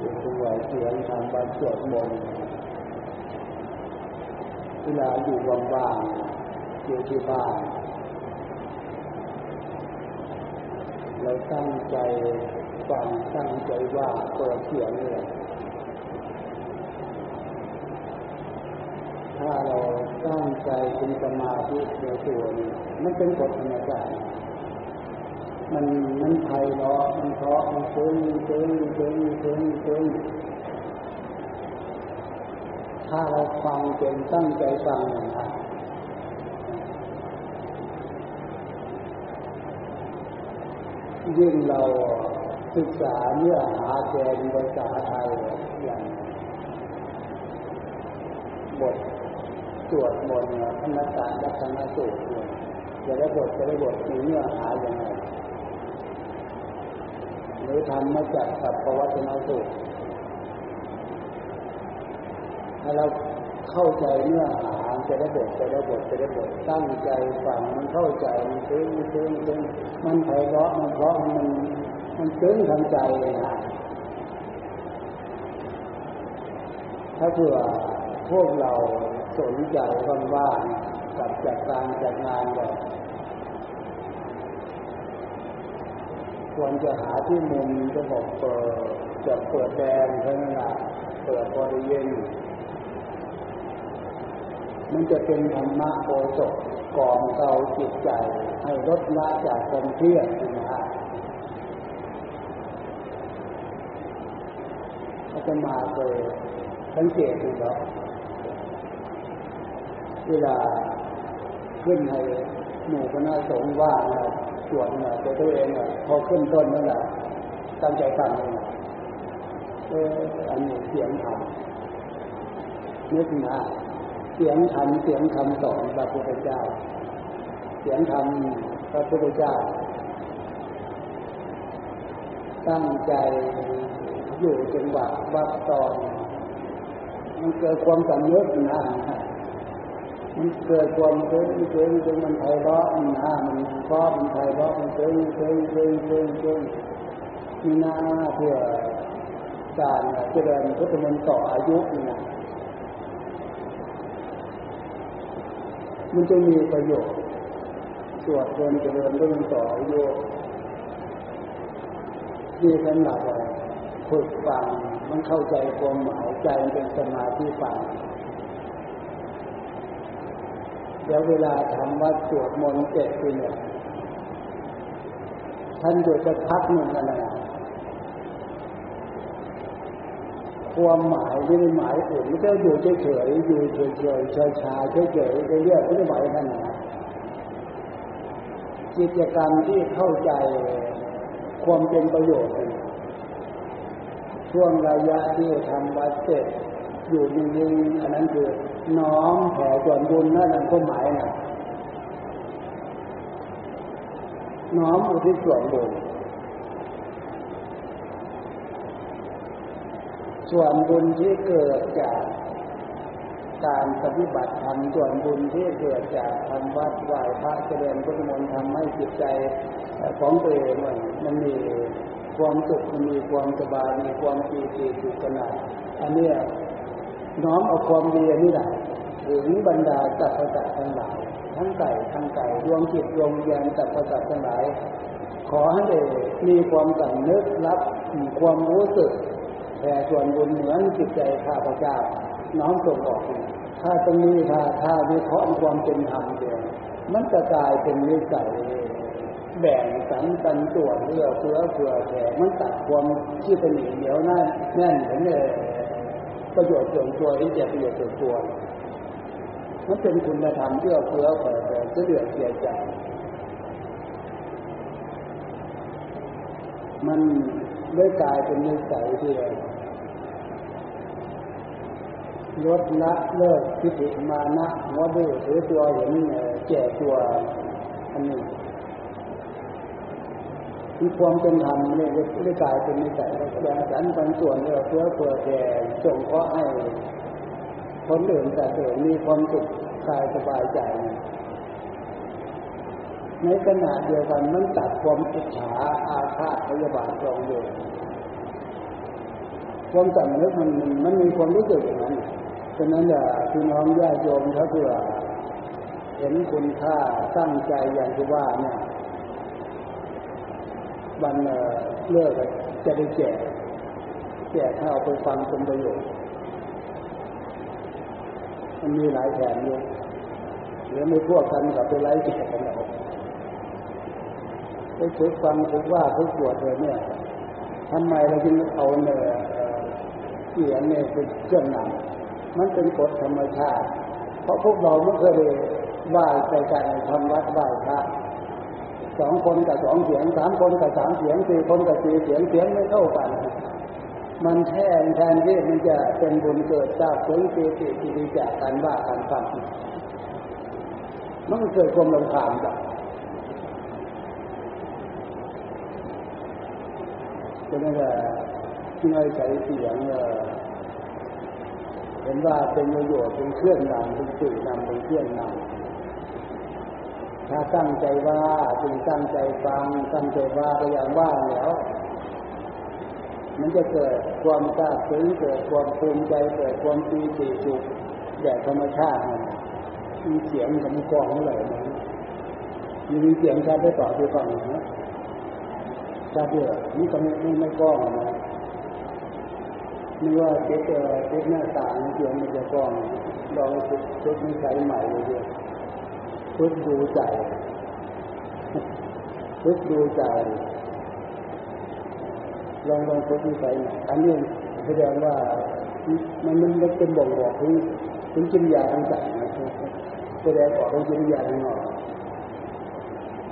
เสียงถวายเสียงทำบัรสวดมนต์เวลาอยู่ว่างๆอยู่ที่บ้านเราตั้งใจฟังตั้งใจว่าเปิดเสียงเนี่ยถ้าเราตั้งใจเป็นสมาธิในตัวนี้มันเป็นกฎธรรมชาติ มันมันไพเราะมันเพราะมันซึ้งซึ้งซึ้งซึ้งซึ้งถ้าเราฟังเป็นตั้งใจฟังนะยิ่งเราศึกษาเนื้อหาแกนภาษาไทยอย่างบทสวดมนต์อนัตตาลักษณะสูตรจะได้บทจะได้บทมีเนื้อหาอย่างไร รือทำมจากสัพพวัตนสูตรถ้าเราเข้าใจเนื้อหาจะได้บทจะได้บทจะได้บทตั้งใจฟังมันเข้าใจมันซึ้งมันซึ้งมันซึ้งมันไพเราะมันเพราะมันมันซึ้งทางใจเลยนะถ้าเผื่อพวกเราสนใจคำว่ากับจัดการจัดงานแบบ ควรจะหาที่มุมจะบอกเปิดจะเปิดแดงเท่านั้นแหละเปิดบริเวณมันจะเป็นธรรมะโอสถก่อนเกาจิตใจ ให้ลดละจากความเครียดนะฮะอาจะมาเคยสังเกตดูแล้วเวลาขึ้นในหมู่คณะสงฆ์ว่า นะส่วนเนี่ยตัวตัวเองอะพอขึ้นต้นนั่นแหละตั้งใจฟังเลยนะเอออันนี้เสียงธรรมนึกมาเสียงธรรมเสียงคำสอนพระพุทธเจ้า เสียงธรรมพระพุทธเจ้า ตั้งใจอยู่จังหวะวัดตอนมันเกิดความสำนึกนะ มันเกิดความเกิดเกิดจนมันไพเราะนมันเพราะมันไพเรามันเกิดเกิดเกิดเกิดเกิดมีหน้าเพื่อการเจริญพุทธมนต์ต่ออายุนี่นะมันจะมีประโยชน์สวดเดินเจริญพุทธมนต์ต่ออายุดีสำหรับฝึกฟังมันเข้าใจความหมายใจเป็นสมาธิฟัง เดี๋ยวเวลาทำวัดสวดมนต์เสร็จเนี่ยท่านอยู่จะพักหนึ่งกันนะความหมายไม่ได้หมายอื่นไม่ใช่อยู่เฉยๆอยู่เฉยๆชาชาเฉยๆเรื่อยๆไม่ได้หมายนั่นนะกิจกรรมที่เข้าใจความเป็นประโยชน์ช่วงระยะที่ทำวัดเสร็จอยู่นิ่งๆอันนั้นคือ น้อมแผ่ส่วนบุญนั่นนั่นก็หมายนะน้อมอุทิศส่วนบุญส่วนบุญที่เกิดจากการปฏิบัติธรรมส่วนบุญที่เกิดจากทำวัดไหว้พระเจริญพุทธมนต์ทำให้จิตใจของตัวเองมันมีความสุขมีความสบายมีความปีติสุขขนาดอันนี้ น้อมเอาความดีนี่แหละถึงบรรดาสัตว์สัตว์ทั้งหลาย ทั้งไก่ทั้งไก่ดวงจิตดวงวิญญาณสัตว์สัตว์ทั้งหลาย ขอให้ได้มีความสำนึกรับความรู้สึกแผ่ส่วนบุญเหมือนจิตใจข้าพเจ้า น้อมส่งออกถ้าตรงนี้ถ้าถ้าวิเคราะห์ความเป็นธรรมเดียวมันจะกลายเป็นนิสัยแบ่งสรรปันส่วนเลือกเพื่อเผื่อแผ่มันตัดความที่เป็นเหนียวแน่นแน่นเห็นเลย ประโยชน์ส่วนตัวที่จะประโยชน์ส่วนตัว มันเป็นคุณธรรมเพื่อเพื่อแผ่แผ่จะเหลือเสียใจ มันด้กายเป็นนิสัยที่ลดละเลิกทิฏฐิมานะหัวดื้อถือตัวเห็นแก่ตัวอันนี้ มีความเป็นธรรมเนี่ยได้กลายเป็นนิสัยแล้วแบ่งสรรปันส่วนเพื่อเพื่อแก่ส่งเคาะให้คนอื่นแต่เกิดมีความสุขกายสบายใจ ในขณะเดียวกันมันตัดความอิจฉาอาฆาตพยาบาทรองอยู่ความสำนึกมันมันมีความรู้สึกอย่างนั้นฉะนั้นอย่าพี่น้องญาติโยมถ้าเผื่อเห็นคุณค่าตั้งใจอย่างที่ว่าเนี่ย วันเลิกจะได้แจกแจกให้เอาไปฟังเป็นประโยชน์มันมีหลายแผนอยู่หรือไม่พวกกันกับไปไล่แจกกันเอาไปฝึกฟังฝึกว่าฝึกปวดเลยเนี่ยทำไมเราจึงเอาเนื้อเสียงเนี่ยเป็นเครื่องนำมันเป็นกฎธรรมชาติ เพราะพวกเราไม่เคยไหวใจกันทำวัดไหว้พระ สองคนกับสองเสียงสามคนกับสามเสียงสี่คนกับสี่เสียงเสียงไม่เท่ากัน มันแทนแทนที่มันจะเป็นบุญเกิดจากผลเกิดติดีจากการว่าการฟังมันเกิดความลำคาญจ้ะฉะนั้นที่ไม่ใช้เสียงเห็นว่าเป็นประโยชน์เป็นเครื่องนำเป็นสื่อนำเป็นเครื่องนำ ถ้าตั้งใจว่าจึงตั้งใจฟังตั้งใจว่าก็อย่างว่าแล้ว มันจะเกิดความกล้าซึ้งเกิดความภูมิใจเกิดความปีติสุขแด่ธรรมชาติมีเสียงกับมีกองอะไรนะมีเสียงชาติได้ต่อไปฟังนะชาติเดียวนี่ก็ไม่ไม่กล้องนะนี่ว่าเจ็ดเจ็ดหน้าต่างเสียงมันจะกล้องลองเช็คนิสัยใหม่เลยเดียว ฝึกดูใจฝึกดูใจลองลองฝึกนิสัยใหม่อันนี้แสดงว่ามันมันเป็นบ่งบอกถึงถึงจิตญาณต่างๆแสดงออกถึงจิตญาณนอก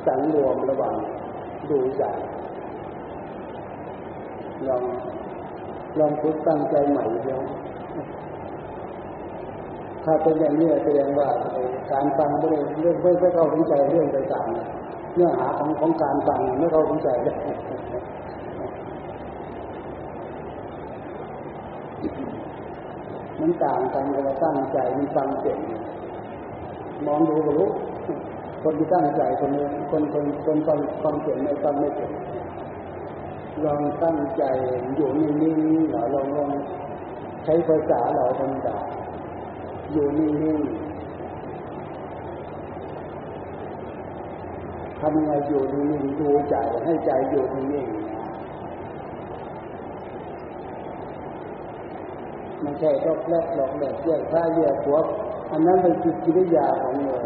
สังรวมระหว่างดูใจลองลองพุทตั้งใจใหม่เดียว ถ้าเป็นอย่างนี้แสดงว่าการฟังไม่เรื่องไม่เข้าถึงใจเรื่องต่างๆเนื้อหาของของการฟังไม่เข้าถึงใจเลยมันต่างกันกับตั้งใจมันฟังเก่งมองดูก็รู้ คนที่ตั้งใจคนนี้คนคนคนฟังฟังเก่งไม่ฟังไม่เก่งลองตั้งใจอยู่นิ่งๆเราลองลองใช้ภาษาเราธรรมดา อยู่นิ่งๆทำไงอยู่นิ่งๆดูใจให้ใจอยู่นิ่งๆไม่ใช่รอกแรกหลอกแหลกแยกท่าแยกหัวอันนั้นเป็นจิตกิริยาของเรา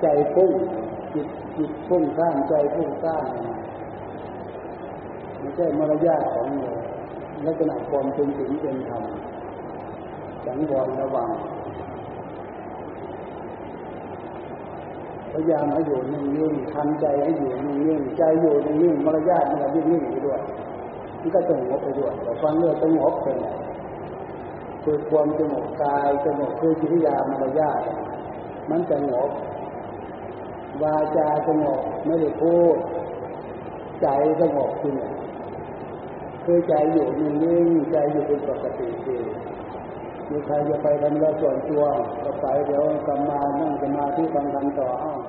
ใจปุ้งจิตจิตปุ้งข้ามใจปุ้งข้ามไม่ใช่มารยาทของเราลักษณะความเป็นศีลเป็นธรรม สังวรระวังพยายามให้อยู่นิ่งๆทำใจให้อยู่นิ่งๆใจอยู่นิ่งๆมารยาทมันก็นิ่งๆไปด้วยมันก็สงบไปด้วยแต่ฟังเรื่องสงบเป็นคือความสงบกายสงบคือจิตยามารยาทมันสงบวาจาสงบไม่ได้พูด ใจสงบคือเนี่ยคือใจอยู่นิ่งๆใจอยู่เป็นปกติดี มีใครจะไปทำเรื่องส่วนตัวก็ไปเดี๋ยวกลับมานั่งจะมาที่ฟังธรรมต่ออ้าว